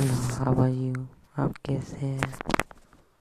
hello how are you आप कैसे हैं